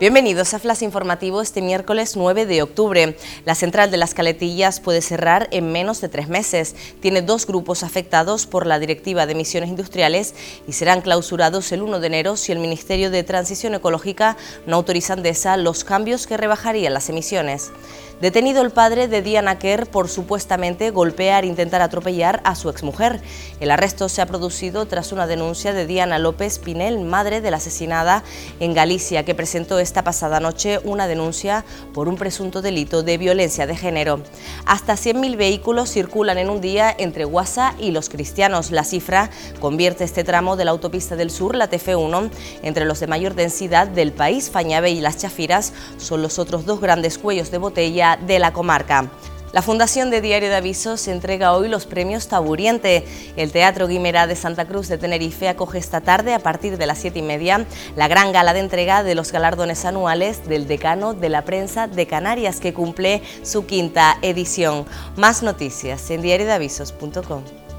Bienvenidos a Flash Informativo este miércoles 9 de octubre. La central de las Caletillas puede cerrar en menos de tres meses. Tiene dos grupos afectados por la Directiva de Emisiones Industriales y serán clausurados el 1 de enero si el Ministerio de Transición Ecológica no autoriza esa los cambios que rebajarían las emisiones. Detenido el padre de Diana Kerr por supuestamente golpear e intentar atropellar a su exmujer. El arresto se ha producido tras una denuncia de Diana López Pinel, madre de la asesinada en Galicia, que presentó esta pasada noche una denuncia por un presunto delito de violencia de género. Hasta 100.000 vehículos circulan en un día entre Guasa y Los Cristianos. La cifra convierte este tramo de la autopista del sur, la TF1, entre los de mayor densidad del país. Fañabe y Las Chafiras son los otros dos grandes cuellos de botella de la comarca. La Fundación de Diario de Avisos entrega hoy los premios Taburiente. El Teatro Guimerá de Santa Cruz de Tenerife acoge esta tarde, a partir de las siete y media, la gran gala de entrega de los galardones anuales del decano de la prensa de Canarias, que cumple su quinta edición. Más noticias en diariodeavisos.com.